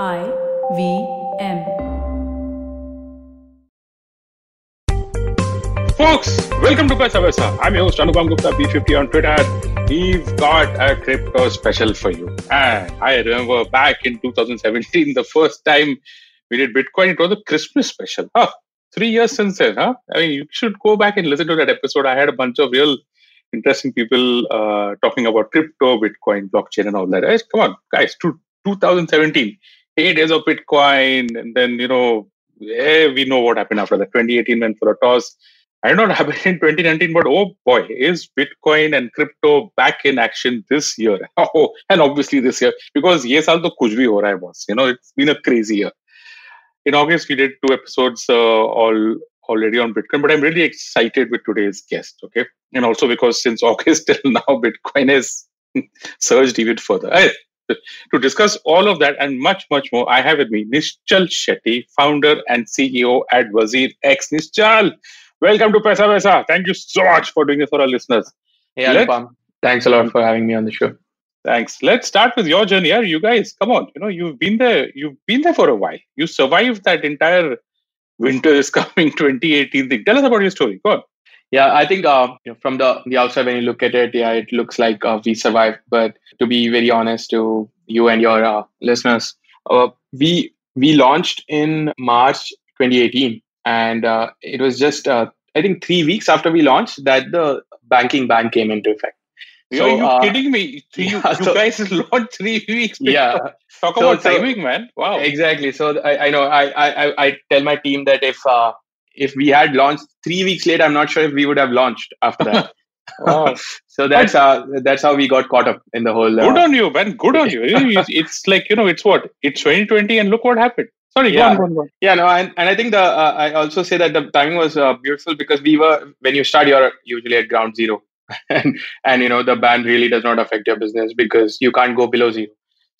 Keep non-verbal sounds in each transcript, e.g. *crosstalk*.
I V M. Folks, welcome to Paisa Vaisa. I'm your host Anupam Gupta, B50 on Twitter. We've got a crypto special for you. And I remember back in 2017, the first time we did Bitcoin, it was a Christmas special. Huh? Three years since then, huh? I mean, you should go back and listen to that episode. I had a bunch of real interesting people uh, talking about crypto, Bitcoin, blockchain, and all that. Guys, come on, guys, to 2017, eight days of Bitcoin, and then you know, eh, we know what happened after that. 2018 went for a toss. I don't know what happened in 2019, but oh boy, is Bitcoin and crypto back in action this year? *laughs* Oh, and obviously this year because ये साल तो कुछ भी हो रहा है boss. You know, it's been a crazy year. In August, we did two episodes uh, all already on Bitcoin, but I'm really excited with today's guest. Okay, and also because since *laughs* August till now, Bitcoin has *laughs* surged even further. Hey, to discuss all of that and much, much more, I have with me Nischal Shetty, founder and CEO at Wazir X. Nischal, welcome to Paisa Vaisa. Thank you so much for doing this for our listeners. Hey, Let's- Anupam. Thanks a lot for having me on the show. Thanks. Let's start with your journey. Yeah, you guys, come on. You know, you've been there. You've been there for a while. You survived that entire winter is *laughs* coming 2018 thing. Tell us about your story. Go on. Yeah, I think uh, you know, from the the outside when you look at it, yeah, it looks like uh, we survived. But to be very honest to you and your uh, listeners, uh, we we launched in March 2018, and uh, it was just uh, I think three weeks after we launched that the banking ban came into effect. Are you kidding me? Three, you, *laughs* yeah, *laughs* you so- guys *laughs* launched three weeks. before. Yeah, Talk So- about so- timing, man. Wow. Exactly. So I, I know I, I I- I tell my team that if uh, if we had launched three weeks later, I'm not sure if we would have launched after that. Wow. *laughs* *laughs* so that's uh, that's how we got caught up in the whole. Uh, Good on you, man. Good on you. *laughs* It's- it's like, you know, it's what? It's 2020 and look what happened. Sorry, go Yeah. on, go on, go on. yeah, no, and, and I think the uh, I also say that the timing was uh, beautiful because we were when you start, you're usually at ground zero, and and you know the ban really does not affect your business because you can't go below zero.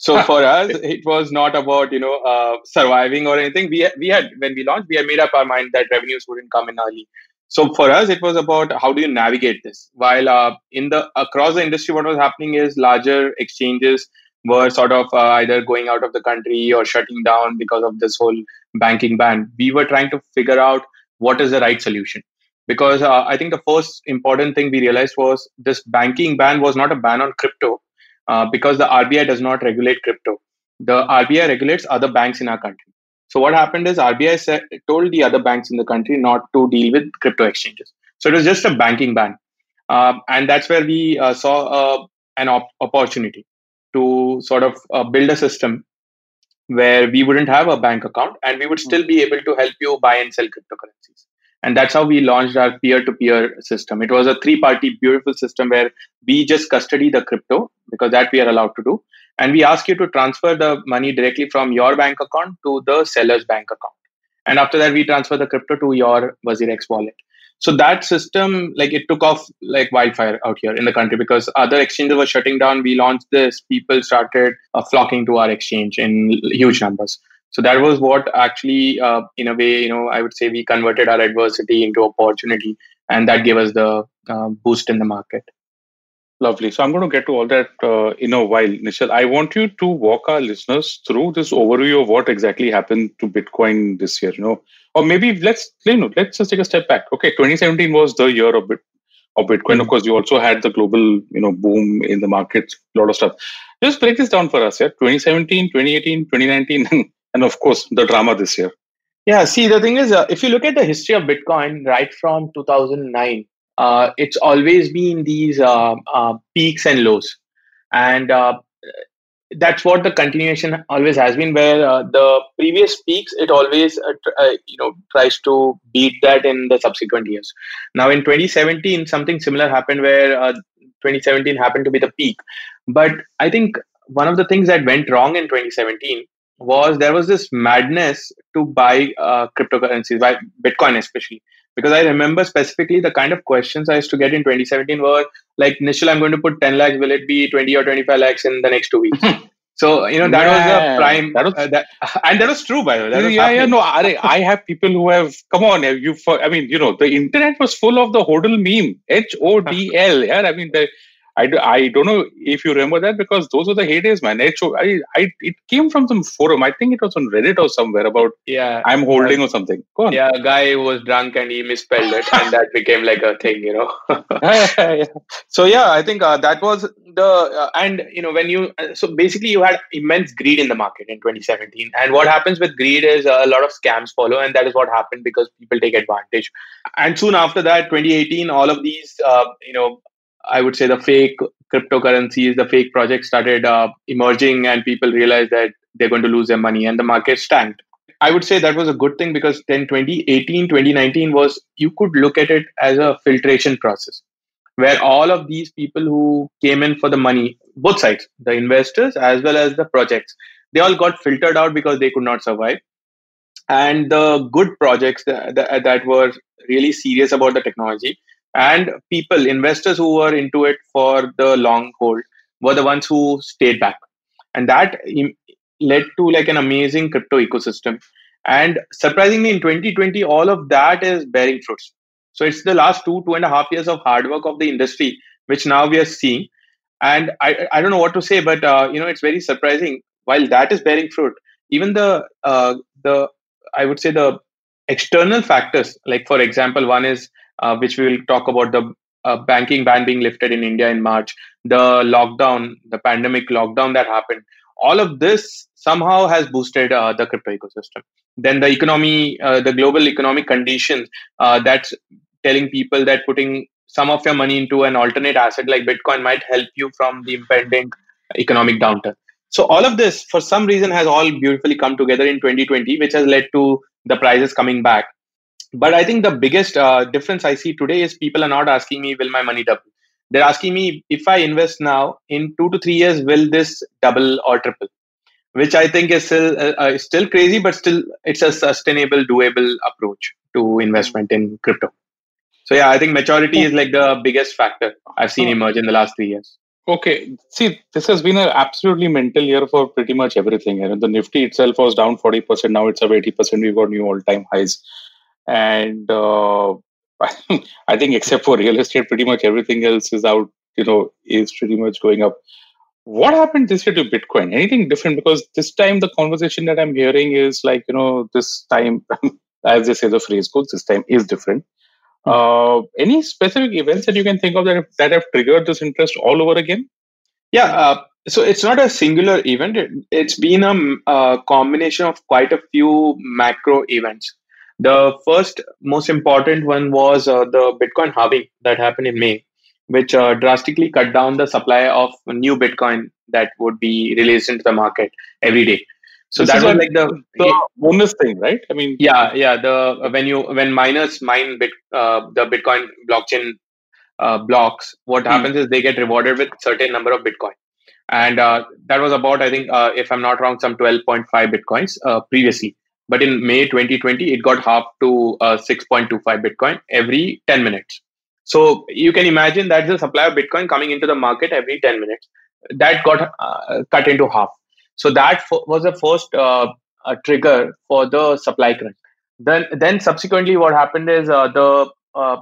So *laughs* for us, it was not about you know uh, surviving or anything. We we had when we launched, we had made up our mind that revenues wouldn't come in early. So for us, it was about how do you navigate this. While uh, in the across the industry, what was happening is larger exchanges were sort of uh, either going out of the country or shutting down because of this whole banking ban. We were trying to figure out what is the right solution. Because uh, I think the first important thing we realized was this banking ban was not a ban on crypto, uh, because the RBI does not regulate crypto. The RBI regulates other banks in our country. So what happened is RBI said, told the other banks in the country not to deal with crypto exchanges. So it was just a banking ban, um, and that's where we uh, saw uh, an op- opportunity to sort of uh, build a system where we wouldn't have a bank account and we would still be able to help you buy and sell cryptocurrencies. And that's how we launched our peer-to-peer system. It was a three-party beautiful system where we just custody the crypto because that we are allowed to do, and we ask you to transfer the money directly from your bank account to the seller's bank account. And after that, we transfer the crypto to your WazirX wallet. So that system, like it took off like wildfire out here in the country because other exchanges were shutting down. We launched this, people started uh, flocking to our exchange in huge numbers. So that was what actually, uh, in a way, you know, I would say we converted our adversity into opportunity, and that gave us the uh, boost in the market. Lovely. So I'm going to get to all that uh, in a while, Nischal. I want you to walk our listeners through this overview of what exactly happened to Bitcoin this year. You know, or maybe let's you know let's just take a step back. Okay, 2017 was the year of Bit of Bitcoin. Of course, you also had the global you know boom in the markets, a lot of stuff. Just break this down for us. Yeah, 2017, 2018, 2019, *laughs* and of course the drama this year. Yeah, see, the thing is, uh, if you look at the history of Bitcoin right from 2009, uh, it's always been these uh, uh, peaks and lows. And uh, that's what the continuation always has been, where uh, the previous peaks, it always, tr- you know, tries to beat that in the subsequent years. Now, in 2017, something similar happened where uh, 2017 happened to be the peak. But I think one of the things that went wrong in 2017 was there was this madness to buy uh, cryptocurrencies, buy Bitcoin especially. Because I remember specifically the kind of questions I used to get in 2017 were like, Nischal, I'm going to put 10 lakhs. Will it be 20 or 25 lakhs in the next two weeks? *laughs* so, you know, that was Yeah, the prime. that was- uh, that, *laughs* and that was true, by the way. That yeah, yeah, no, I, I have people who have come on. You, for, I mean, you know, the internet was full of the hodl meme, H O D L. Yeah, I mean, the, I, I don't know if you remember that because those were the heydays, man. It, I, I, it came from some forum. I think it was on Reddit or somewhere about yeah, I'm holding or something. Go on. Yeah, a guy was drunk and he misspelled it, and that became like a thing, you know. yeah. *laughs* *laughs* So yeah, I think uh, that was the uh, and you know when you uh, so basically you had immense greed in the market in 2017, and what happens with greed is uh, a lot of scams follow, and that is what happened because people take advantage. And soon after that, 2018, all of these uh, you know I would say the fake cryptocurrencies, the fake projects started uh, emerging, and people realized that they're going to lose their money, and the market tanked. I would say that was a good thing because then 2018, 2019 was you could look at it as a filtration process where all of these people who came in for the money, both sides, the investors as well as the projects, they all got filtered out because they could not survive. And the good projects that, that, that were really serious about the technology, and people investors who were into it for the long hold were the ones who stayed back. And that led to like an amazing crypto ecosystem. And surprisingly in 2020 all of that is bearing fruits. So it's the last two two and a half years of hard work of the industry which now we are seeing. And i i don't know what to say but uh, you know it's very surprising. While that is bearing fruit even the uh, the i would say the external factors like for example one is uh, which we will talk about the uh, banking ban being lifted in India in March, the lockdown, the pandemic lockdown that happened. All of this somehow has boosted uh, the crypto ecosystem. Then the economy, uh, the global economic conditions, uh, that's telling people that putting some of your money into an alternate asset like Bitcoin might help you from the impending economic downturn. So all of this, for some reason, has all beautifully come together in 2020, which has led to the prices coming back but I think the biggest uh, difference I see today is people are not asking me, will my money double? They're asking me, if I invest now, in two to three years, will this double or triple? Which I think is still uh, uh still crazy, but still it's a sustainable, doable approach to investment in crypto. So yeah, I think maturity is like the biggest factor I've seen emerge in the last three years. Okay, see, this has been an absolutely mental year for pretty much everything. And the Nifty itself was down forty percent. Now it's up eighty percent. We've got new all-time highs and uh, *laughs* I think except for real estate, pretty much everything else is out. You know, is pretty much going up. What happened this year to Bitcoin? Anything different? Because this time the conversation that I'm hearing is like, you know, this time, *laughs* as they say the phrase goes, this time is different. Hmm. Uh, any specific events that you can think of that have, that have triggered this interest all over again? Yeah, uh, so it's not a singular event. It, has been a, a, combination of quite a few macro events. The first most important one was uh, the Bitcoin halving that happened in May, which uh, drastically cut down the supply of new Bitcoin that would be released into the market every day. So this that was like the, the bonus thing, right? I mean, yeah, yeah. The when you when miners mine bit uh, the Bitcoin blockchain uh, blocks, what hmm. happens is they get rewarded with certain number of Bitcoin, and uh, that was about I think uh, if I'm not wrong, some 12.5 Bitcoins uh, previously. But in May 2020, it got half to uh, 6.25 Bitcoin every 10 minutes. So you can imagine that the supply of Bitcoin coming into the market every 10 minutes. That got uh, cut into half. So that was the first uh, trigger for the supply crunch. Then, then subsequently, what happened is uh, the uh,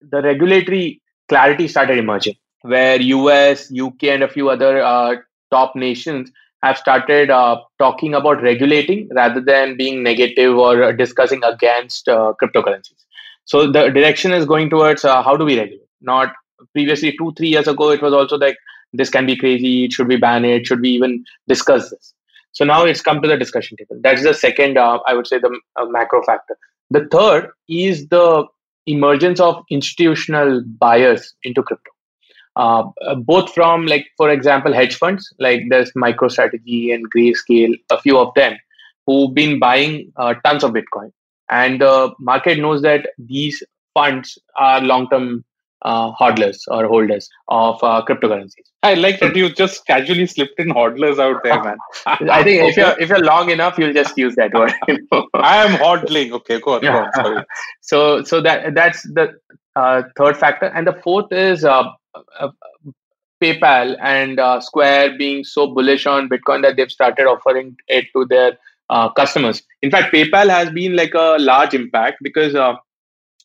the regulatory clarity started emerging, where US, UK, and a few other uh, top nations have started uh, talking about regulating rather than being negative or discussing against uh, cryptocurrencies. So the direction is going towards uh, how do we regulate? Not previously, two, three years ago, it was also like this can be crazy, it should be banned, it should we even discuss this? So now it's come to the discussion table. That's the second, uh, I would say, the uh, macro factor. The third is the emergence of institutional buyers into crypto. Uh, both from like for example hedge funds like there's MicroStrategy and Grayscale, a few of them who've been buying uh, tons of Bitcoin, and the market knows that these funds are long-term uh, hodlers or holders of uh, cryptocurrencies. I like that you just casually slipped in hodlers out there, man. *laughs* I think okay. if you're *laughs* if you're long enough, you'll just use that word. *laughs* I am hodling. Okay, go on. Go on sorry. so so that that's the uh, third factor, and the fourth is uh, uh, PayPal and uh, Square being so bullish on Bitcoin that they've started offering it to their uh, customers. In fact, PayPal has been like a large impact because uh,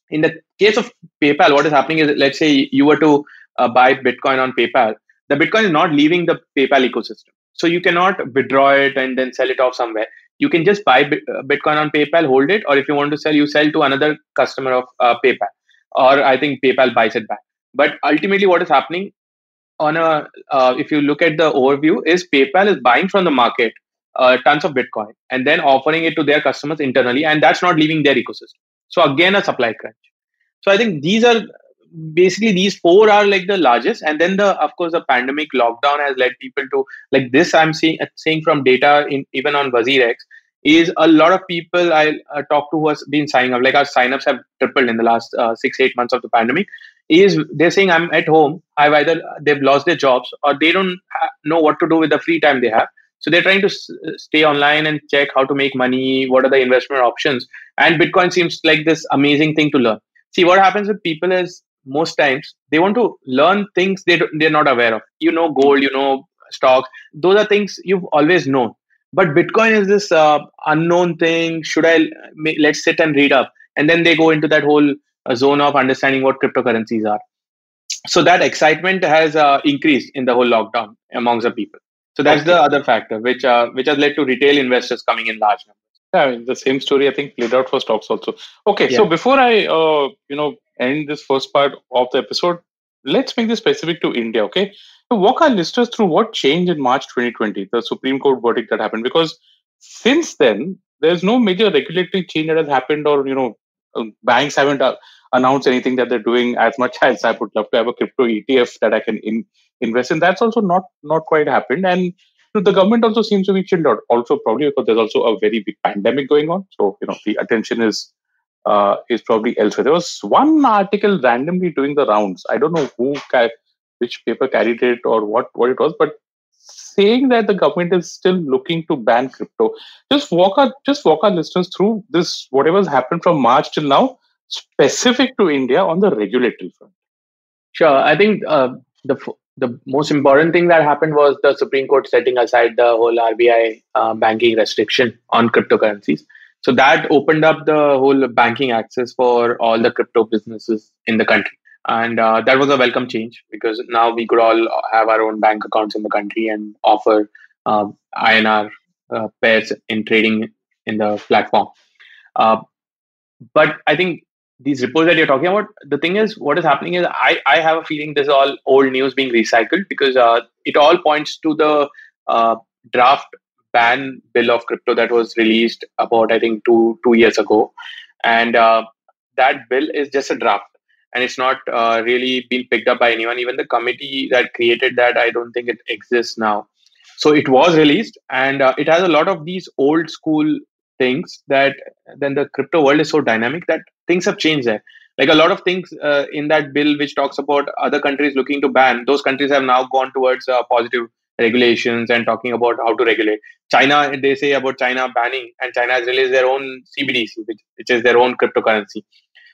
in the case of PayPal, what is happening is let's say you were to uh, buy Bitcoin on PayPal, the Bitcoin is not leaving the PayPal ecosystem. So you cannot withdraw it and then sell it off somewhere. You can just buy uh, Bitcoin on PayPal, hold it, or if you want to sell, you sell to another customer of uh, PayPal, or I think PayPal buys it back. But ultimately, what is happening on a uh, if you look at the overview is PayPal is buying from the market uh, tons of Bitcoin and then offering it to their customers internally, and that's not leaving their ecosystem. So again, a supply crunch. So I think these are basically these four are like the largest, and then the of course the pandemic lockdown has led people to like this. I'm seeing seeing from data in even on WazirX is a lot of people I uh, talk to who has been signing up. Like our signups have tripled in the last uh, six eight months of the pandemic. Is they're saying I'm at home. I've either they've lost their jobs or they don't know what to do with the free time they have. So they're trying to s- stay online and check how to make money. What are the investment options? And Bitcoin seems like this amazing thing to learn. See what happens with people is most times they want to learn things they they're not aware of. You know, gold. You know, stocks. Those are things you've always known but bitcoin is this uh, unknown thing should i let's sit and read up and then they go into that whole uh, zone of understanding what cryptocurrencies are so that excitement has uh, increased in the whole lockdown amongst the people so that's okay. the other factor which uh, which has led to retail investors coming in large numbers yeah, I mean, the same story I think played out for stocks also. Okay, yeah. so before I uh, you know end this first part of the episode, let's make this specific to India. Okay, so walk our listeners through what changed in March 2020, the Supreme Court verdict that happened, because since then there's no major regulatory change that has happened, or you know, banks haven't uh, announced anything that they're doing as much *laughs* as I would love to have a crypto ETF that I can in, invest in. That's also not not quite happened, and the government also seems to be chilled out. Also, probably because there's also a very big pandemic going on, so you know the attention is uh, is probably elsewhere. There was one article randomly doing the rounds. I don't know who which paper carried it or what what it was, but saying that the government is still looking to ban crypto. Just walk our just walk our listeners through this whatever's happened from March till now, specific to India on the regulatory front. Sure, I think uh, the the most important thing that happened was the Supreme Court setting aside the whole RBI uh, banking restriction on cryptocurrencies. So that opened up the whole banking access for all the crypto businesses in the country and uh, that was a welcome change because now we could all have our own bank accounts in the country and offer uh, INR uh, pairs in trading in the platform. Uh, but I think these reports that you're talking about, the thing is, what is happening is I, I have a feeling this is all old news being recycled because uh, it all points to the uh, draft ban bill of crypto that was released about I think two two years ago, and that bill is just a draft and it's not uh, really been picked up by anyone. Even the committee that created that, I don't think it exists now. So it was released, and uh, it has a lot of these old school things that then the crypto world is so dynamic that things have changed there. Like a lot of things uh, in that bill, which talks about other countries looking to ban, those countries have now gone towards uh, positive regulations and talking about how to regulate. China, they say about China banning, and China has released their own CBDC, which, which is their own cryptocurrency.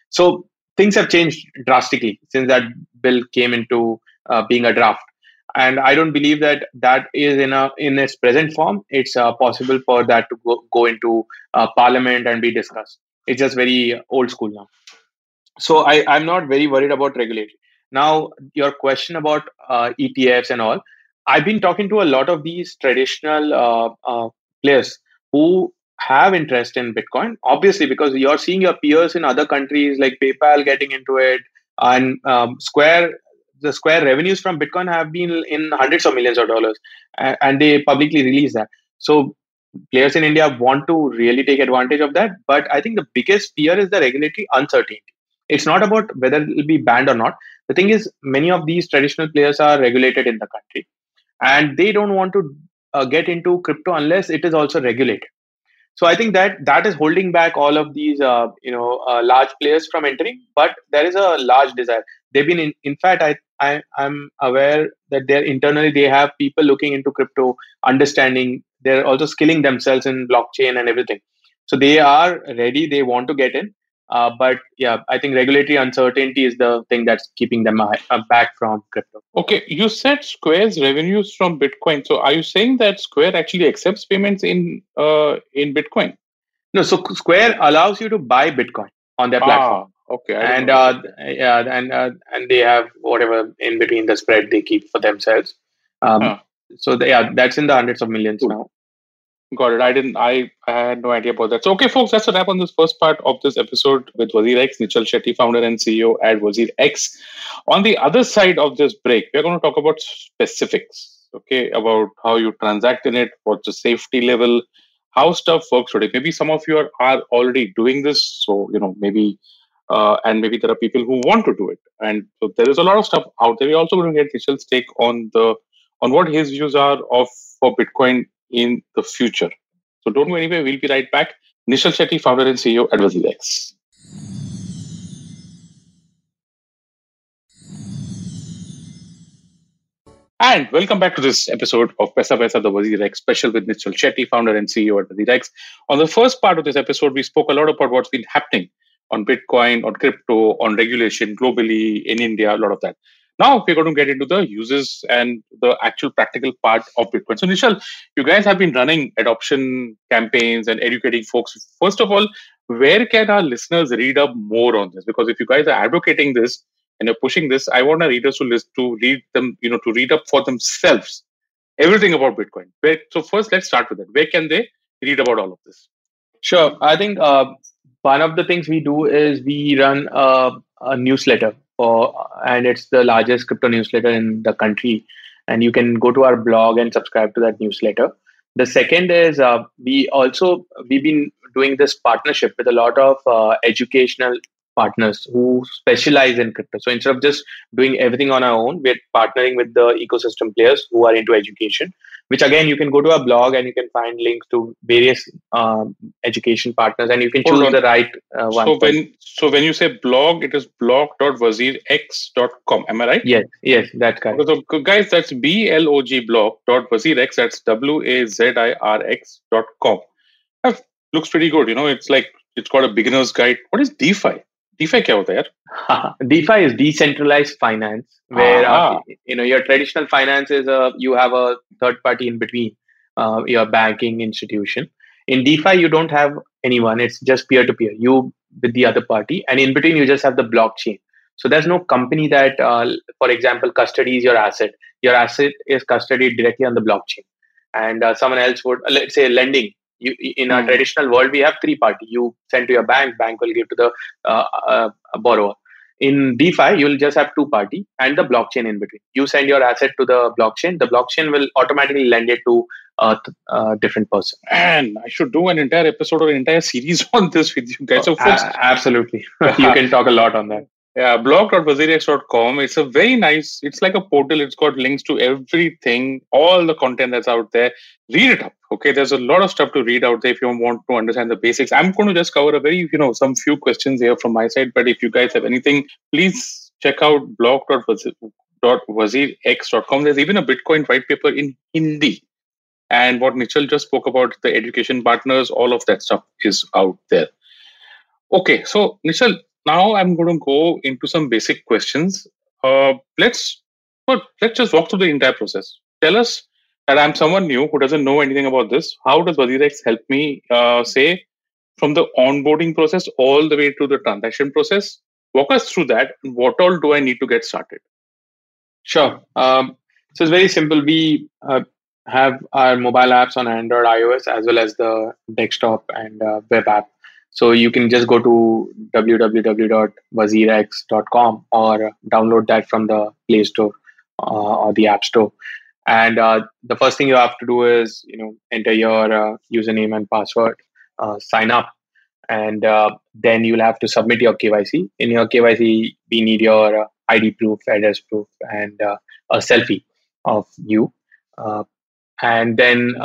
So things have changed drastically since that bill came into uh, being a draft. And i don't believe that that is in a in its present form. It's uh, possible for that to go, go into uh, parliament and be discussed. It's just very old school now. So I, i'm not very worried about regulation. Now your question about uh, etfs and all i've been talking to a lot of these traditional uh, uh, players who have interest in Bitcoin, obviously, because you're seeing your peers in other countries like PayPal getting into it, and um, Square. The Square revenues from Bitcoin have been in hundreds of millions of dollars, and, they publicly release that. So players in India want to really take advantage of that. But I think the biggest fear is the regulatory uncertainty. It's not about whether it will be banned or not. The thing is, many of these traditional players are regulated in the country, and they don't want to uh, get into crypto unless it is also regulated so I think that that is holding back all of these, uh, you know, uh, large players from entering. But there is a large desire. They've been, in, in fact, I, I I'm aware that they're internally they have people looking into crypto, understanding. They're also skilling themselves in blockchain and everything. So they are ready. They want to get in. Uh, but yeah, I think regulatory uncertainty is the thing that's keeping them uh, back from crypto. Okay, you said Square's revenues from Bitcoin. So are you saying that Square actually accepts payments in uh, in Bitcoin? No, so Square allows you to buy Bitcoin on their platform. Okay, and uh, yeah, and uh, and they have whatever in between the spread they keep for themselves. Um, huh. So they, yeah, that's in the hundreds of millions cool. now. Got it. I didn't. I, I had no idea about that. So, okay, folks, that's a wrap on this first part of this episode with Wazir X, Nischal Shetty, founder and CEO at Wazir X. On the other side of this break, we're going to talk about specifics. Okay, about how you transact in it, what's the safety level, how stuff works today. Maybe some of you are, are already doing this, so you know maybe, uh, and maybe there are people who want to do it, and so there is a lot of stuff out there. We're also going to get Nischal's take on the on what his views are of for Bitcoin in the future. So don't go anywhere. We'll be right back. Nischal Shetty, founder and CEO at WazirX. And welcome back to this episode of Pesa Pesa, the WazirX special with Nischal Shetty, founder and CEO at WazirX. On the first part of this episode, we spoke a lot about what's been happening on Bitcoin, on crypto, on regulation globally, in India, a lot of that. Now we're going to get into the uses and the actual practical part of Bitcoin. So, Nischal, you guys have been running adoption campaigns and educating folks. First of all, where can our listeners read up more on this? Because if you guys are advocating this and you're pushing this, I want our readers to list to read them, you know, to read up for themselves everything about Bitcoin. So first, let's start with it. Where can they read about all of this? Sure. I think uh, one of the things we do is we run a, a newsletter and it's the largest crypto newsletter in the country. And you can go to our blog and subscribe to that newsletter. The second is uh, we also we've been doing this partnership with a lot of uh, educational partners who specialize in crypto. So instead of just doing everything on our own, we're partnering with the ecosystem players who are into education which again you can go to our blog and you can find links to various um, education partners and you can choose the right uh, one. So when so when you say blog, it is blog.wazirx.com. Am I right? Yes, yes, that's correct. So guys, that's B L O G blog.wazirx. That's W A Z I R X dot com. That looks pretty good. You know, it's like it's got a beginner's guide. What is DeFi? DeFi क्या होता है यार *laughs* DeFi is decentralized finance where uh, you know your traditional finance is a you have a third party in between uh, your banking institution in defi you don't have anyone it's just peer to peer you with the other party and in between you just have the blockchain so there's no company that uh, for example custodies your asset your asset is custodied directly on the blockchain and uh, someone else would uh, let's say lending you, in our mm. traditional world we have three party you send to your bank bank will give to the uh, uh, borrower in DeFi, you'll just have two party and the blockchain in between. You send your asset to the blockchain, the blockchain will automatically lend it to a, a different person. And I should do an entire episode or an entire series *laughs* on this with you guys. So, folks, absolutely, *laughs* you can talk a lot on that. Yeah, blog.wazirx.com. It's a very nice, it's like a portal. It's got links to everything, all the content that's out there. Read it up. Okay. There's a lot of stuff to read out there if you want to understand the basics. I'm going to just cover a very, you know, some few questions here from my side. But if you guys have anything, please check out blog.wazirx.com. There's even a Bitcoin white paper in Hindi. And what Nischal just spoke about, the education partners, all of that stuff is out there. Okay, so Nischal, now I'm going to go into some basic questions. Uh, let's but let's just walk through the entire process. Tell us that I'm someone new who doesn't know anything about this. How does WazirX help me, uh, say, from the onboarding process all the way to the transaction process? Walk us through that. What all do I need to get started? Sure. Um, so it's very simple. We uh, have our mobile apps on Android, iOS, as well as the desktop and uh, web app. So you can just go to www.wazirx.com or download that from the Play Store uh, or the App Store. And uh, the first thing you have to do is, you know, enter your uh, username and password, uh, sign up, and uh, then you'll have to submit your KYC. In your KYC, we need your uh, ID proof, address proof, and a selfie of you. and then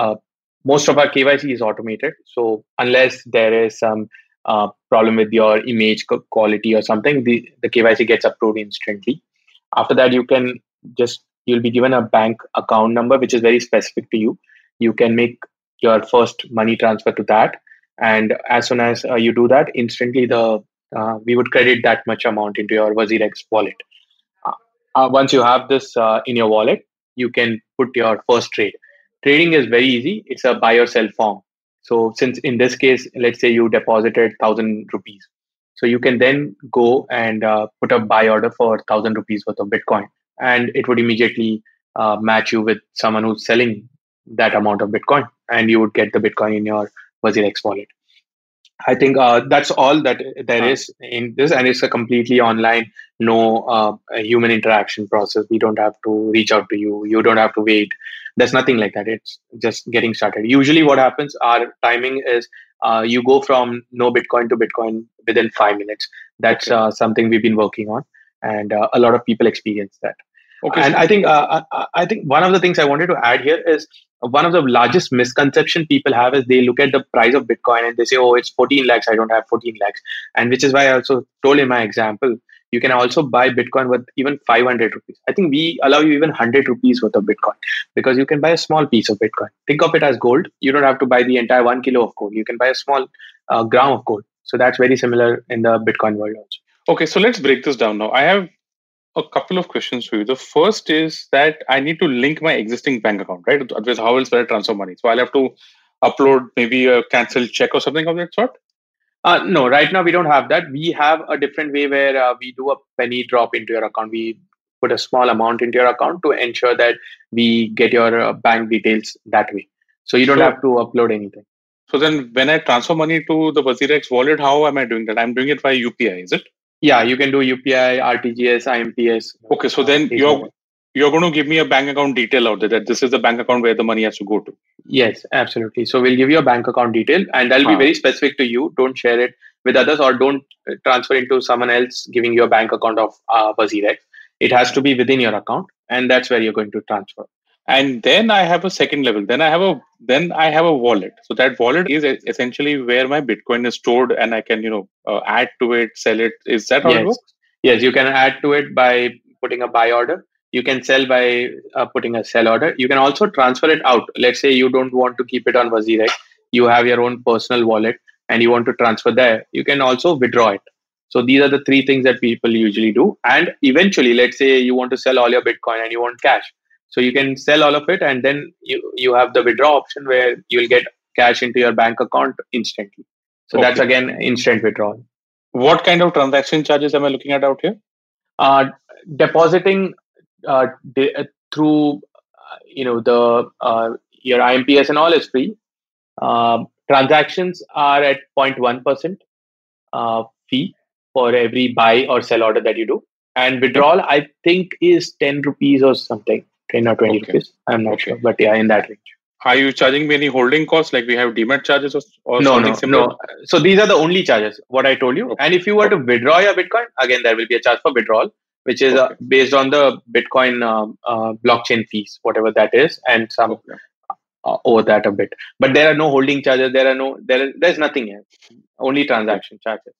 most of our KYC is automated. So unless there is some uh, problem with your image quality or something, the, the KYC gets approved instantly. After that, you can just you'll be given a bank account number which is very specific to you. You can make your first money transfer to that, and as soon as uh, you do that, instantly the uh, we would credit that much amount into your WazirX wallet. Uh, uh, once you have this uh, in your wallet, you can put your first trade. Trading is very easy. It's a buy or sell form so since in this case, let's say you deposited thousand rupees, So you can then go and uh, put a buy order for thousand rupees worth of Bitcoin, and it would immediately uh, match you with someone who's selling that amount of Bitcoin, and you would get the Bitcoin in your WazirX wallet. I think uh, that's all that there is in this, and it's a completely online, no uh, human interaction process. We don't have to reach out to you. You don't have to wait. There's nothing like that. It's just getting started. Usually, what happens, our timing is uh, you go from no Bitcoin to Bitcoin within five minutes. That's okay. Uh, something we've been working on, and uh, a lot of people experience that. Okay. And I think uh, I, I think one of the things I wanted to add here is one of the largest misconception people have is they look at the price of Bitcoin and they say, "Oh, it's 14 lakhs. I don't have 14 lakhs," and which is why I also told in my example, you can also buy Bitcoin with even 500 rupees. I think we allow you even 100 rupees worth of Bitcoin because you can buy a small piece of Bitcoin. Think of it as gold. You don't have to buy the entire one kilo of gold. You can buy a small uh, gram of gold. So that's very similar in the Bitcoin world also. Okay, so let's break this down now. I have a couple of questions for you. The first is that I need to link my existing bank account, right? Otherwise, how else will I transfer money? So I'll have to upload maybe a cancelled check or something of that sort. Uh, no, right now we don't have that. We have a different way where uh, we do a penny drop into your account. We put a small amount into your account to ensure that we get your uh, bank details that way. So you don't so, have to upload anything. So then, when I transfer money to the WazirX wallet, how am I doing that? I'm doing it via UPI, is it? Yeah, you can do UPI, RTGS, IMPS. Okay, so then you're you're going to give me a bank account detail out there that this is the bank account where the money has to go to. Yes, absolutely. So we'll give you a bank account detail, and that'll be very specific to you. Don't share it with others, or don't transfer into someone else giving you a bank account of uh. It has to be within your account, and that's where you're going to transfer and then i have a second level. Then i have a then i have a wallet. So that wallet is essentially where my bitcoin is stored and i can you know uh, add to it sell it. Is that how yes. it works? Yes you can add to it by putting a buy order. You can sell by uh, putting a sell order. You can also transfer it out. Let's say you don't want to keep it on WazirX you have your own personal wallet and you want to transfer there. You can also withdraw it. So these are the three things that people usually do. And eventually let's say you want to sell all your bitcoin and you want cash so you can sell all of it, and then you you have the withdraw option where you'll get cash into your bank account instantly. So okay. that's again instant withdrawal. What kind of transaction charges am I looking at out here? Uh, depositing uh, de- uh, through uh, you know the uh, your IMPS and all is free. Um, transactions are at 0.1 percent uh, fee for every buy or sell order that you do, and withdrawal I think is 10 rupees or something. 10 or 20 okay. rupees. I'm not okay. sure, but yeah, in that range. Are you charging me any holding costs? Like we have demat charges or, or no, no, similar? no. So these are the only charges. What I told you. Okay. And if you were to withdraw your Bitcoin, again there will be a charge for withdrawal, which is uh, based on the Bitcoin um, uh, blockchain fees, whatever that is, and some uh, over that a bit. But there are no holding charges. There are no there. Is, there's nothing here. Only transaction charges.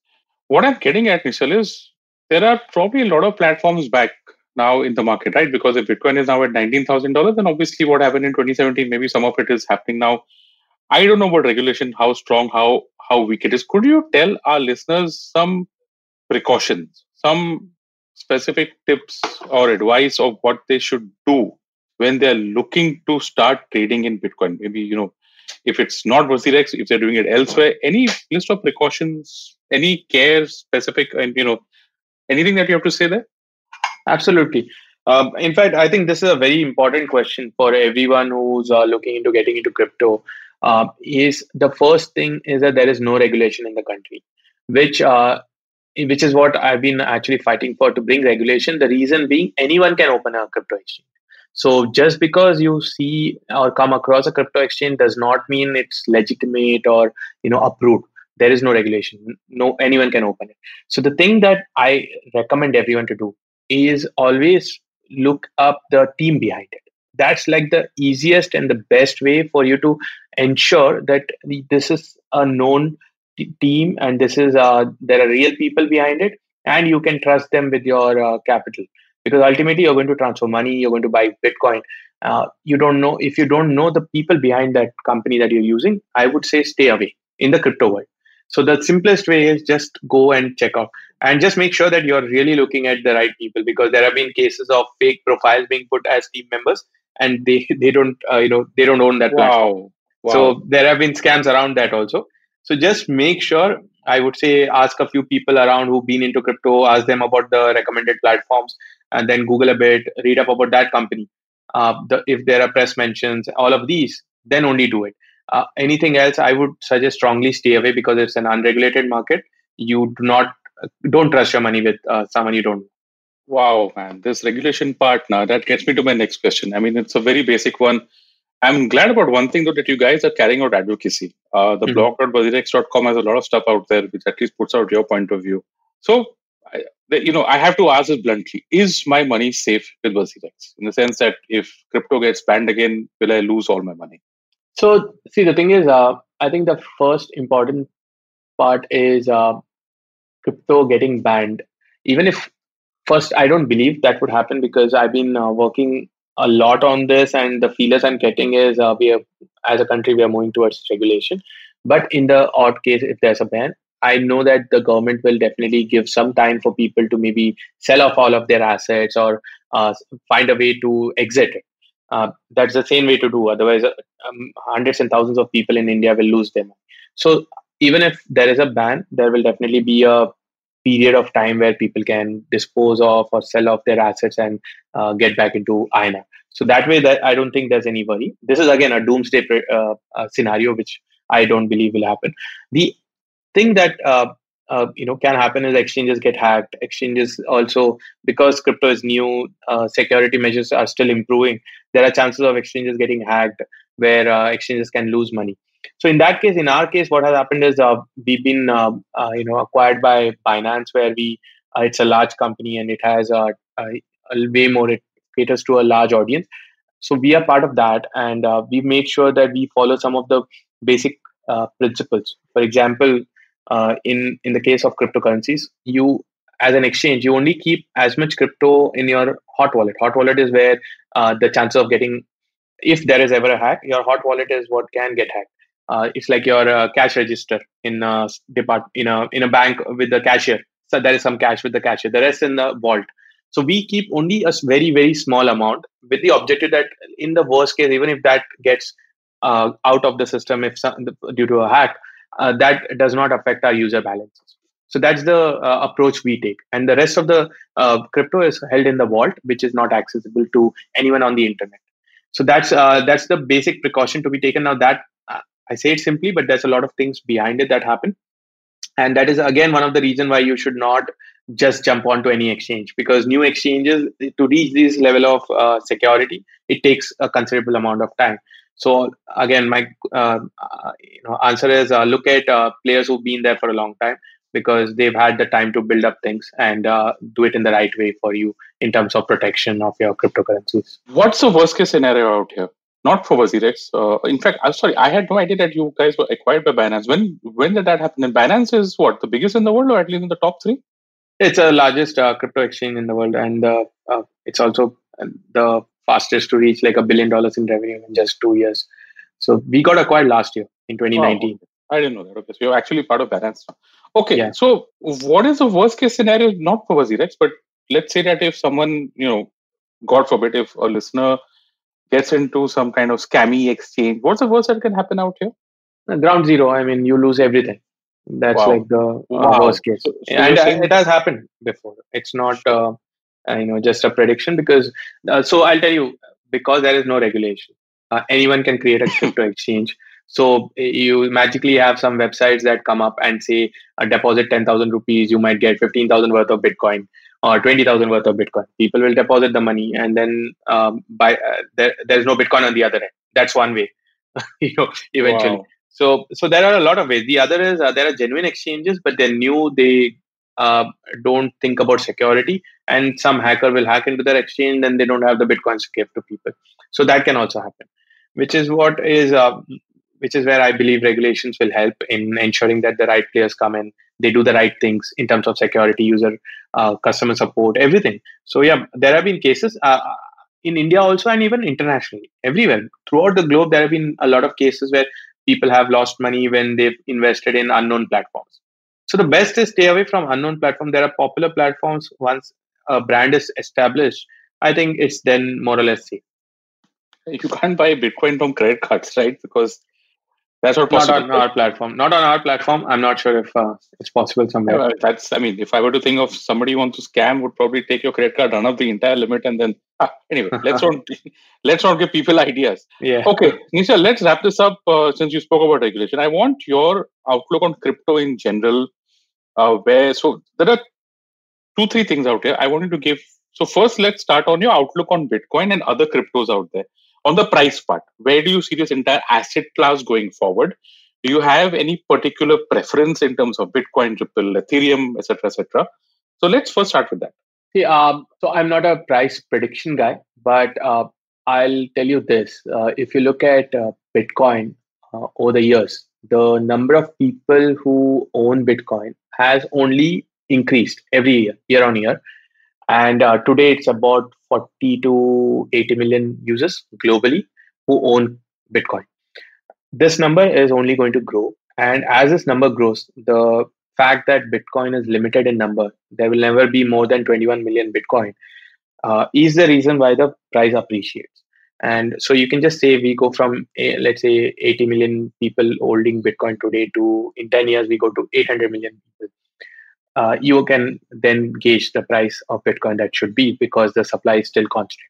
What I'm getting at, Nischal, is there are probably a lot of platforms back now in the market, right? Because if Bitcoin is now at $19,000, then obviously what happened in 2017, maybe some of it is happening now. I don't know about regulation, how strong, how how weak it is. Could you tell our listeners some precautions, some specific tips or advice of what they should do when they're looking to start trading in Bitcoin? Maybe, you know, if it's not WazirX, if they're doing it elsewhere, any list of precautions, any care specific, and you know, anything that you have to say there? Absolutely. Um, in fact, I think this is a very important question for everyone who's uh, looking into getting into crypto. Uh, is the first thing is that there is no regulation in the country, which uh, which is what I've been actually fighting for to bring regulation. The reason being, anyone can open a crypto exchange. So just because you see or come across a crypto exchange does not mean it's legitimate or you know approved. There is no regulation. No anyone can open it. So the thing that I recommend everyone to do is always look up the team behind it. That's like the easiest and the best way for you to ensure that this is a known t- team and this is uh, there are real people behind it and you can trust them with your uh, capital. Because ultimately you're going to transfer money you're going to buy bitcoin. Uh, you don't know if you don't know the people behind that company that you're using i would say stay away in the crypto world so the simplest way is just go and check out and just make sure that you're really looking at the right people because there have been cases of fake profiles being put as team members and they they don't uh, you know they don't own that wow. wow. so there have been scams around that also so just make sure I would say ask a few people around who've been into crypto, ask them about the recommended platforms, and then Google a bit, read up about that company. Uh, the, if there are press mentions, all of these, then only do it. Uh, anything else, I would suggest strongly stay away because it's an unregulated market. You do not don't trust your money with uh, someone you don't. Wow, man, this regulation part now that gets me to my next question. I mean, it's a very basic one. I'm glad about one thing though that you guys are carrying out advocacy. Uh, the mm-hmm. blog.wazirx.com has a lot of stuff out there which at least puts out your point of view. So, I, you know, I have to ask this bluntly: Is my money safe with WazirX? In the sense that if crypto gets banned again, will I lose all my money? So, see, the thing is, uh, I think the first important part is uh, crypto getting banned. Even if first, I don't believe that would happen because I've been uh, working a lot on this, and the feelers I'm getting is uh, we are, as a country, we are moving towards regulation. But in the odd case, if there's a ban, I know that the government will definitely give some time for people to maybe sell off all of their assets or uh, find a way to exit it. Uh, that's the same way to do. Otherwise, um, hundreds and thousands of people in India will lose their money. So even if there is a ban, there will definitely be a period of time where people can dispose of or sell off their assets and uh, get back into INR. So that way, that I don't think there's any worry. This is again a doomsday uh, scenario, which I don't believe will happen. The thing that uh, uh, you know can happen is exchanges get hacked. Exchanges also because crypto is new, uh, security measures are still improving. There are chances of exchanges getting hacked where exchanges can lose money. So in that case in our case what has happened is uh, we've been uh, uh, you know acquired by binance where we uh, it's a large company and it has a, a, a, way more it caters to a large audience. So we are part of that and uh, we make sure that we follow some of the basic uh, principles. For example in in the case of cryptocurrencies you as an exchange you only keep as much crypto in your hot wallet hot wallet is where the chances of getting if there is ever a hack your hot wallet is what can get hacked uh, it's like your uh, cash register in a depart in a in a bank with the cashier. So there is some cash with the cashier. The rest in the vault. So we keep only a very very small amount with the objective that in the worst case, even if that gets uh, out of the system if some, due to a hack, uh, that does not affect our user balances. So that's the uh, approach we take, and the rest of the uh, crypto is held in the vault, which is not accessible to anyone on the internet. So that's that's the basic precaution to be taken. Now that I say it simply, but there's a lot of things behind it that happen. And that is again one of the reason why you should not just jump onto any exchange because new exchanges to reach this level of uh, security it takes a considerable amount of time so again my uh, uh, you know answer is uh, look at uh, players who've been there for a long time because they've had the time to build up things and uh, do it in the right way for you in terms of protection of your cryptocurrencies what's the worst case scenario out here not for WazirX. Uh, in fact, I'm sorry, I had no idea that you guys were acquired by Binance. When when did that happen? And Binance is what the biggest in the world, or at least in the top three? It's the largest uh, crypto exchange in the world, and uh, uh it's also uh, the fastest to reach like a billion dollars in revenue in just two years. So we got acquired last year in 2019. I didn't know that. Okay, so you're actually part of Binance now. Okay, yeah. so what is the worst case scenario? Not for WazirX, but let's say that if someone, you know, God forbid, if a listener gets into some kind of scammy exchange, what's the worst that can happen out here? Ground zero. I mean, you lose everything. That's wow. like the uh, wow. worst case, so, so and uh, it has happened before. It's not, uh, uh, you know, just a prediction because. Uh, so I'll tell you, because there is no regulation, uh, anyone can create a crypto *laughs* exchange. So you magically have some websites that come up and say, deposit ten thousand rupees, you might get fifteen thousand worth of Bitcoin or 20,000 worth of Bitcoin. People will deposit the money and then um, buy, uh, there, there's no Bitcoin on the other end. That's one way, *laughs* you know, eventually. Wow. So, so there are a lot of ways. The other is uh, there are genuine exchanges, but they're new. They uh, don't think about security, and some hacker will hack into their exchange, then they don't have the bitcoins to give to people. So that can also happen, which is what is uh, which is where I believe regulations will help in ensuring that the right players come in, they do the right things in terms of security, user, uh, customer support, everything. So yeah, there have been cases uh, in India also, and even internationally, everywhere throughout the globe, there have been a lot of cases where people have lost money when they've invested in unknown platforms. So the best is stay away from unknown platforms. There are popular platforms. Once a brand is established, I think it's then more or less safe. You can't buy Bitcoin from credit cards, right? Because That's not possible. Not on our platform. Not on our platform. I'm not sure if uh, it's possible somewhere. Yeah, that's. I mean, if I were to think of somebody who wants to scam, would probably take your credit card, run up the entire limit, and then. Ah, anyway, *laughs* let's not let's not give people ideas. Yeah. Okay, Nischal, let's wrap this up. Uh, since you spoke about regulation, I want your outlook on crypto in general. Uh, where so there are two three things out here. I wanted to give. So first, let's start on your outlook on Bitcoin and other cryptos out there on the price part, where do you see this entire asset class going forward? Do you have any particular preference in terms of Bitcoin, Ripple, Ethereum, etc., etc.? So let's first start with that. See, um, so I'm not a price prediction guy, but uh, I'll tell you this: uh, if you look at uh, Bitcoin uh, over the years, the number of people who own Bitcoin has only increased every year, year on year, and uh, today it's about 40 to 80 million users globally who own Bitcoin. This number is only going to grow. And as this number grows, the fact that Bitcoin is limited in number, there will never be more than 21 million Bitcoin, uh, is the reason why the price appreciates. And so you can just say we go from, eh, let's say, 80 million people holding Bitcoin today to in 10 years, we go to 800 million people uh, you can then gauge the price of Bitcoin that should be because the supply is still constant.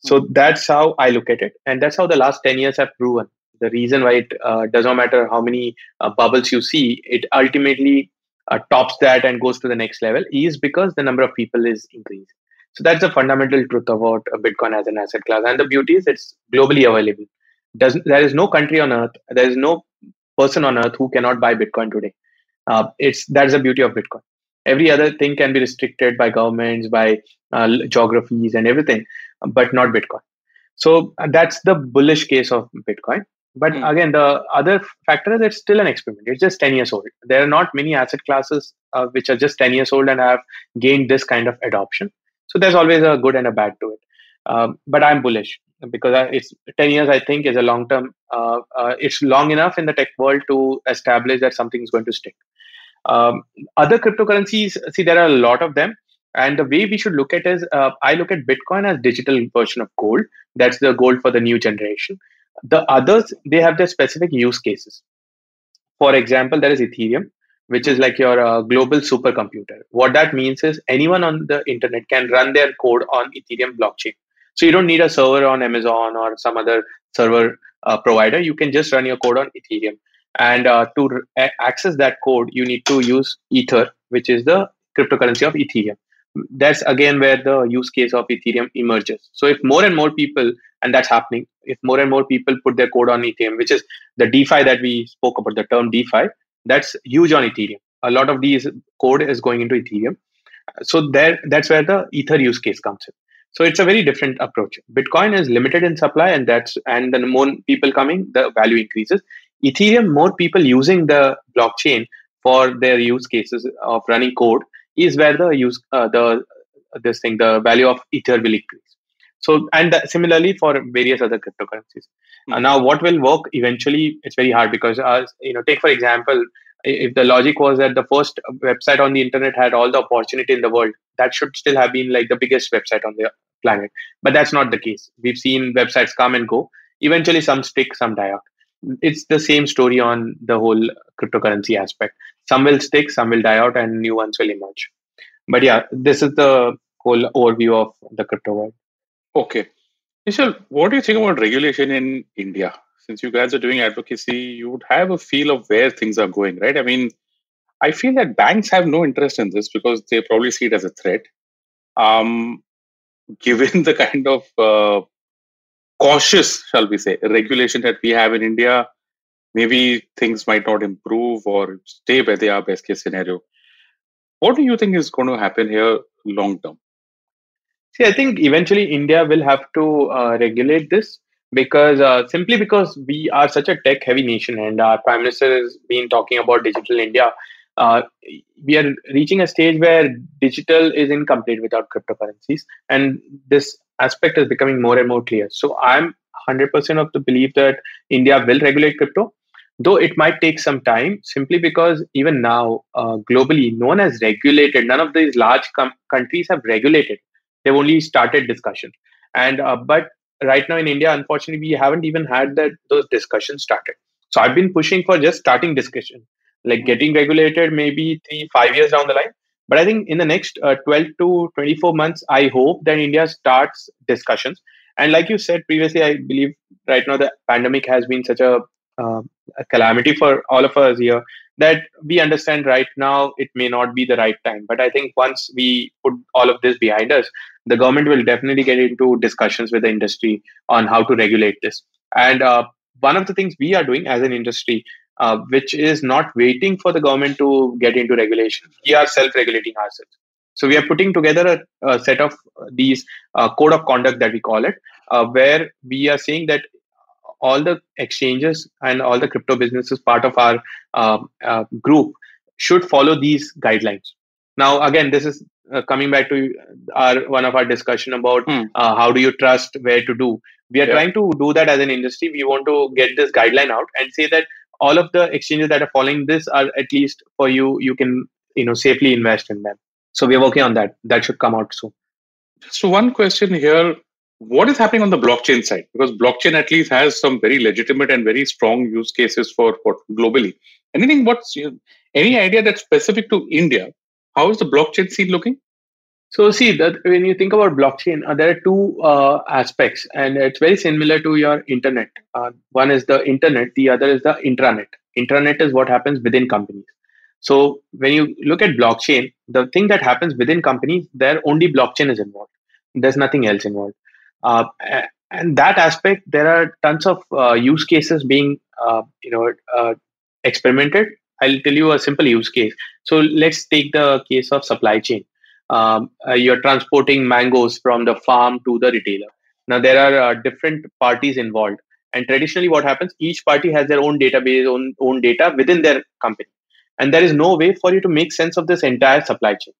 So mm-hmm. that's how I look at it. And that's how the last 10 years have proven. The reason why it uh, does not matter how many uh, bubbles you see, it ultimately uh, tops that and goes to the next level is because the number of people is increasing. So that's the fundamental truth about Bitcoin as an asset class. And the beauty is it's globally available. Doesn't, there is no country on earth, there is no person on earth who cannot buy Bitcoin today. Uh, it's that's the beauty of Bitcoin. Every other thing can be restricted by governments, by uh, geographies, and everything, but not Bitcoin. So uh, that's the bullish case of Bitcoin. But mm. again, the other factor is it's still an experiment. It's just 10 years old. There are not many asset classes uh, which are just 10 years old and have gained this kind of adoption. So there's always a good and a bad to it. Um, but I'm bullish because it's 10 years, I think, is a long term, uh, uh, it's long enough in the tech world to establish that something is going to stick. Um, other cryptocurrencies, see, there are a lot of them. And the way we should look at is, uh, I look at Bitcoin as digital version of gold. That's the gold for the new generation. The others, they have their specific use cases. For example, there is Ethereum, which is like your uh, global supercomputer. What that means is anyone on the internet can run their code on Ethereum blockchain. So you don't need a server on Amazon or some other server uh, provider. You can just run your code on Ethereum. And uh, to re- access that code, you need to use Ether, which is the cryptocurrency of Ethereum. That's again where the use case of Ethereum emerges. So if more and more people, and that's happening, if more and more people put their code on Ethereum, which is the DeFi that we spoke about, the term DeFi, that's huge on Ethereum. A lot of these code is going into Ethereum. So there, that's where the Ether use case comes in. So it's a very different approach. Bitcoin is limited in supply, and that's and the more people coming, the value increases. Ethereum, more people using the blockchain for their use cases of running code is where the use uh, the this thing the value of ether will increase. So and similarly for various other cryptocurrencies. Mm-hmm. Uh, now, what will work eventually? It's very hard because uh, you know, take for example, if the logic was that the first website on the internet had all the opportunity in the world, that should still have been like the biggest website on the planet. But that's not the case. We've seen websites come and go. Eventually, some stick, some die out it's the same story on the whole cryptocurrency aspect. Some will stick, some will die out, and new ones will emerge. But yeah, this is the whole overview of the crypto world. Okay. Nischal, what do you think about regulation in India? Since you guys are doing advocacy, you would have a feel of where things are going, right? I mean, I feel that banks have no interest in this because they probably see it as a threat. Um, *laughs* given the kind of uh, cautious, shall we say, regulation that we have in India, maybe things might not improve or stay where they are, best case scenario. What do you think is going to happen here long term? See, I think eventually India will have to uh, regulate this because uh, simply because we are such a tech heavy nation and our prime minister has been talking about digital India. Uh, we are reaching a stage where digital is incomplete without cryptocurrencies, and this aspect is becoming more and more clear. So I'm 100% of the belief that India will regulate crypto, though it might take some time simply because even now, uh, globally, no one has regulated. None of these large com- countries have regulated. They've only started discussion. And uh, but right now in India, unfortunately, we haven't even had that those discussions started. So I've been pushing for just starting discussion, like getting regulated maybe three, five years down the line. But I think in the next uh, 12 to 24 months, I hope that India starts discussions. And like you said previously, I believe right now the pandemic has been such a, uh, a calamity for all of us here that we understand right now it may not be the right time. But I think once we put all of this behind us, the government will definitely get into discussions with the industry on how to regulate this. And uh, one of the things we are doing as an industry, uh, which is not waiting for the government to get into regulation, we are self-regulating ourselves. So we are putting together a, a set of these uh, code of conduct that we call it, uh, where we are saying that all the exchanges and all the crypto businesses part of our uh, uh, group should follow these guidelines. Now, again, this is uh, coming back to our one of our discussion about hmm. Uh, how do you trust where to do. We are yeah. trying to do that as an industry. We want to get this guideline out and say that all of the exchanges that are following this are at least for you. You can you know safely invest in them. So we are working on that. That should come out soon. So one question here what is happening on the blockchain side because blockchain at least has some very legitimate and very strong use cases for, for globally anything what's any idea that's specific to india how is the blockchain scene looking so see that when you think about blockchain uh, there are two uh, aspects and it's very similar to your internet uh, one is the internet the other is the intranet intranet is what happens within companies so when you look at blockchain the thing that happens within companies there only blockchain is involved there's nothing else involved uh, and that aspect, there are tons of uh, use cases being, uh, you know, experimented. I'll tell you a simple use case. So let's take the case of supply chain. Um, uh, you're transporting mangoes from the farm to the retailer. Now there are uh, different parties involved, and traditionally, what happens? Each party has their own database, own own data within their company, and there is no way for you to make sense of this entire supply chain.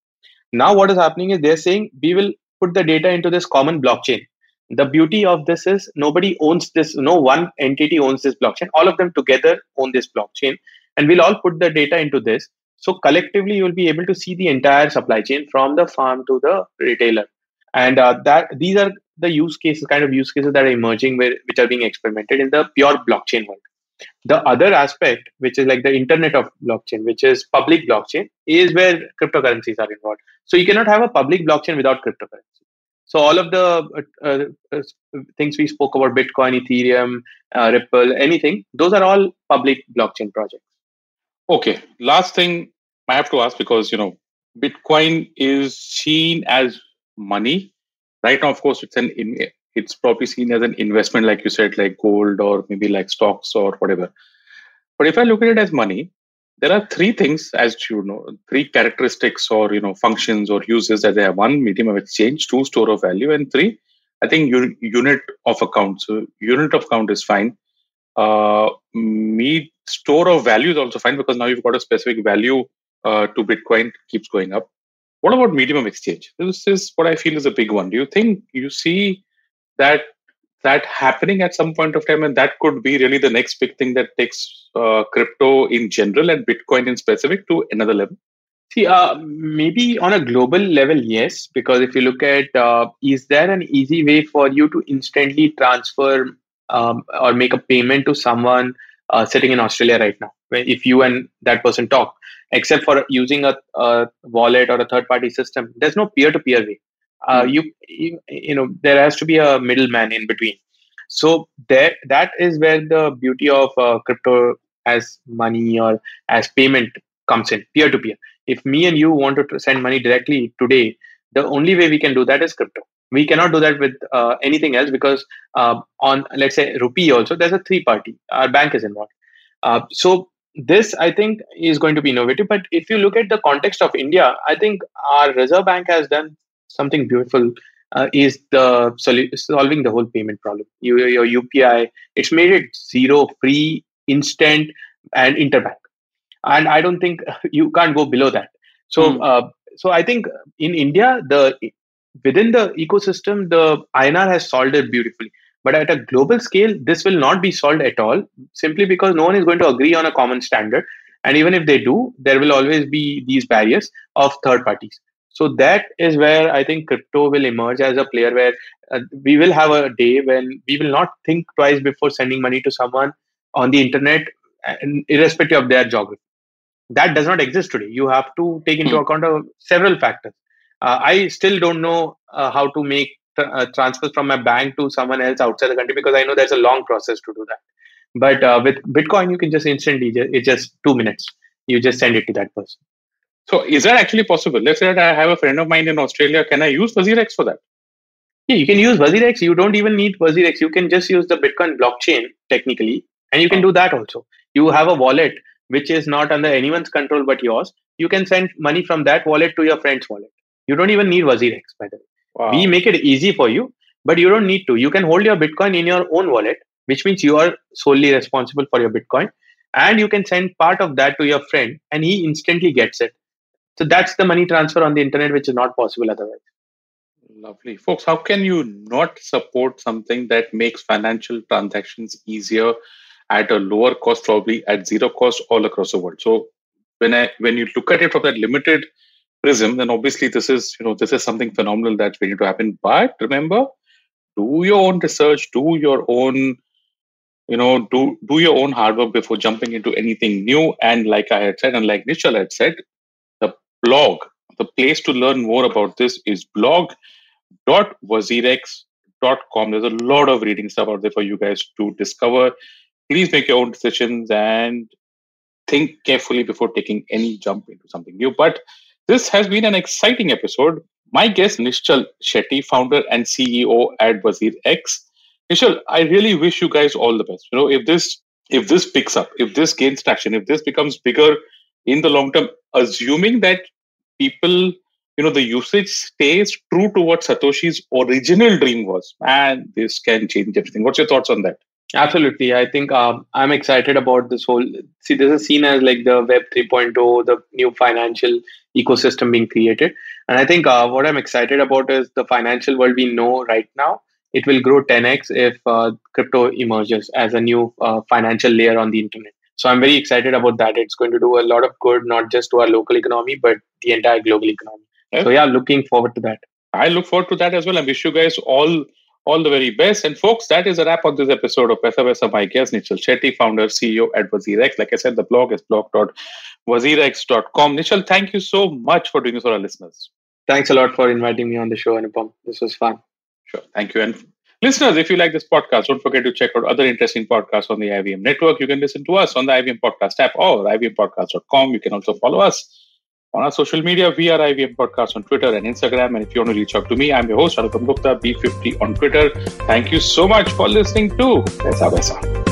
Now, what is happening is they're saying we will put the data into this common blockchain, the beauty of this is nobody owns this no one entity owns this blockchain all of them together own this blockchain and we'll all put the data into this so collectively you'll be able to see the entire supply chain from the farm to the retailer. And uh, that these are the use cases kind of use cases that are emerging where, which are being experimented in the pure blockchain world. The other aspect which is like the internet of blockchain which is public blockchain is where cryptocurrencies are involved. So you cannot have a public blockchain without cryptocurrency. So all of the uh, uh, things we spoke about, Bitcoin, Ethereum, uh, Ripple, anything, those are all public blockchain projects. Okay. Last thing I have to ask because you know Bitcoin is seen as money right now. Of course, it's an in, it's probably seen as an investment, like you said, like gold or maybe like stocks or whatever. But if I look at it as money, there are three things as you know three characteristics or you know functions or uses that they have one medium of exchange two store of value and three i think unit of account so unit of account is fine uh me store of value is also fine because now you've got a specific value uh, to bitcoin keeps going up. What about medium of exchange? This is what i feel is a big one. Do you think you see that that happening at some point of time and that could be really the next big thing that takes uh, crypto in general and bitcoin in specific to another level? See uh, maybe on a global level yes because if you look at uh, is there an easy way for you to instantly transfer um, or make a payment to someone uh, sitting in australia right now if you and that person talk except for using a, a wallet or a third party system there's no peer to peer way. Uh, hmm. you, you you know there has to be a middleman in between. So there that is where the beauty of uh, crypto as money or as payment comes in peer to peer. If me and you want to send money directly today the only way we can do that is crypto we cannot do that with uh, anything else because uh, on let's say rupee also there's a three party our bank is involved uh, so this i think is going to be innovative but if you look at the context of india i think our reserve bank has done something beautiful uh, is the solving the whole payment problem. You, your UPI, it's made it zero, free, instant, and interbank. And I don't think *laughs* you can't go below that. So, mm. uh, so I think in India, the within the ecosystem, the INR has solved it beautifully. But at a global scale, this will not be solved at all, simply because no one is going to agree on a common standard. And even if they do, there will always be these barriers of third parties. So that is where I think crypto will emerge as a player where uh, we will have a day when we will not think twice before sending money to someone on the internet irrespective of their geography. That does not exist today. You have to take into hmm. account several factors. Uh, I still don't know uh, how to make uh, transfers from my bank to someone else outside the country because I know there's a long process to do that. But uh, with Bitcoin, you can just instantly, it's just two minutes. You just send it to that person. So is that actually possible? Let's say that I have a friend of mine in Australia. Can I use WazirX for that? Yeah, you can use WazirX. You don't even need WazirX. You can just use the Bitcoin blockchain technically, and you can do that also. You have a wallet which is not under anyone's control but yours. You can send money from that wallet to your friend's wallet. You don't even need WazirX, by the way. Wow. We make it easy for you, but you don't need to. You can hold your Bitcoin in your own wallet, which means you are solely responsible for your Bitcoin, and you can send part of that to your friend, and he instantly gets it. So that's the money transfer on the internet, which is not possible otherwise. Lovely. Folks, how can you not support something that makes financial transactions easier at a lower cost, probably at zero cost all across the world? So when I when you look at it from that limited prism, then obviously this is you know this is something phenomenal that's ready to happen. But remember, do your own research, do your own you know do do your own hard work before jumping into anything new. And like I had said, and like Nischal had said, the blog. The place to learn more about this is blog.wazirx.com. There's a lot of reading stuff out there for you guys to discover. Please make your own decisions and think carefully before taking any jump into something new. But this has been an exciting episode. My guest, Nischal Shetty, founder and CEO at WazirX. Nischal, I really wish you guys all the best. You know, if this if this picks up, if this gains traction, if this becomes bigger in the long term, assuming that people, you know, the usage stays true to what Satoshi's original dream was, and this can change everything. What's your thoughts on that? Absolutely. I think um, I'm excited about this whole. See, this is seen as like the Web 3.0, the new financial ecosystem being created. And I think uh, what I'm excited about is the financial world we know right now. It will grow 10x if uh, crypto emerges as a new uh, financial layer on the internet. So I'm very excited about that. It's going to do a lot of good, not just to our local economy, but the entire global economy. So yeah, looking forward to that. I look forward to that as well. I wish you guys all all the very best. And folks, that is a wrap on this episode of Paisa Vaisa. My guest, Nischal Shetty, founder, CEO at WazirX. Like I said, the blog is blog.wazirx.com. Nischal, thank you so much for doing this for our listeners. Thanks a lot for inviting me on the show, Anupam. This was fun. Sure. Thank you. And Listeners, if you like this podcast, don't forget to check out other interesting podcasts on the IVM network. You can listen to us on the IVM Podcast app or ivmpodcast.com. You can also follow us on our social media. We are IVM Podcast on Twitter and Instagram. And if you want to reach out to me, I'm your host, Anupam Gupta, B50 on Twitter. Thank you so much for listening to Paisa Vaisa.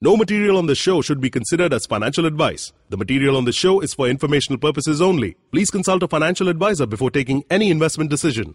No material on the show should be considered as financial advice. The material on the show is for informational purposes only. Please consult a financial advisor before taking any investment decision.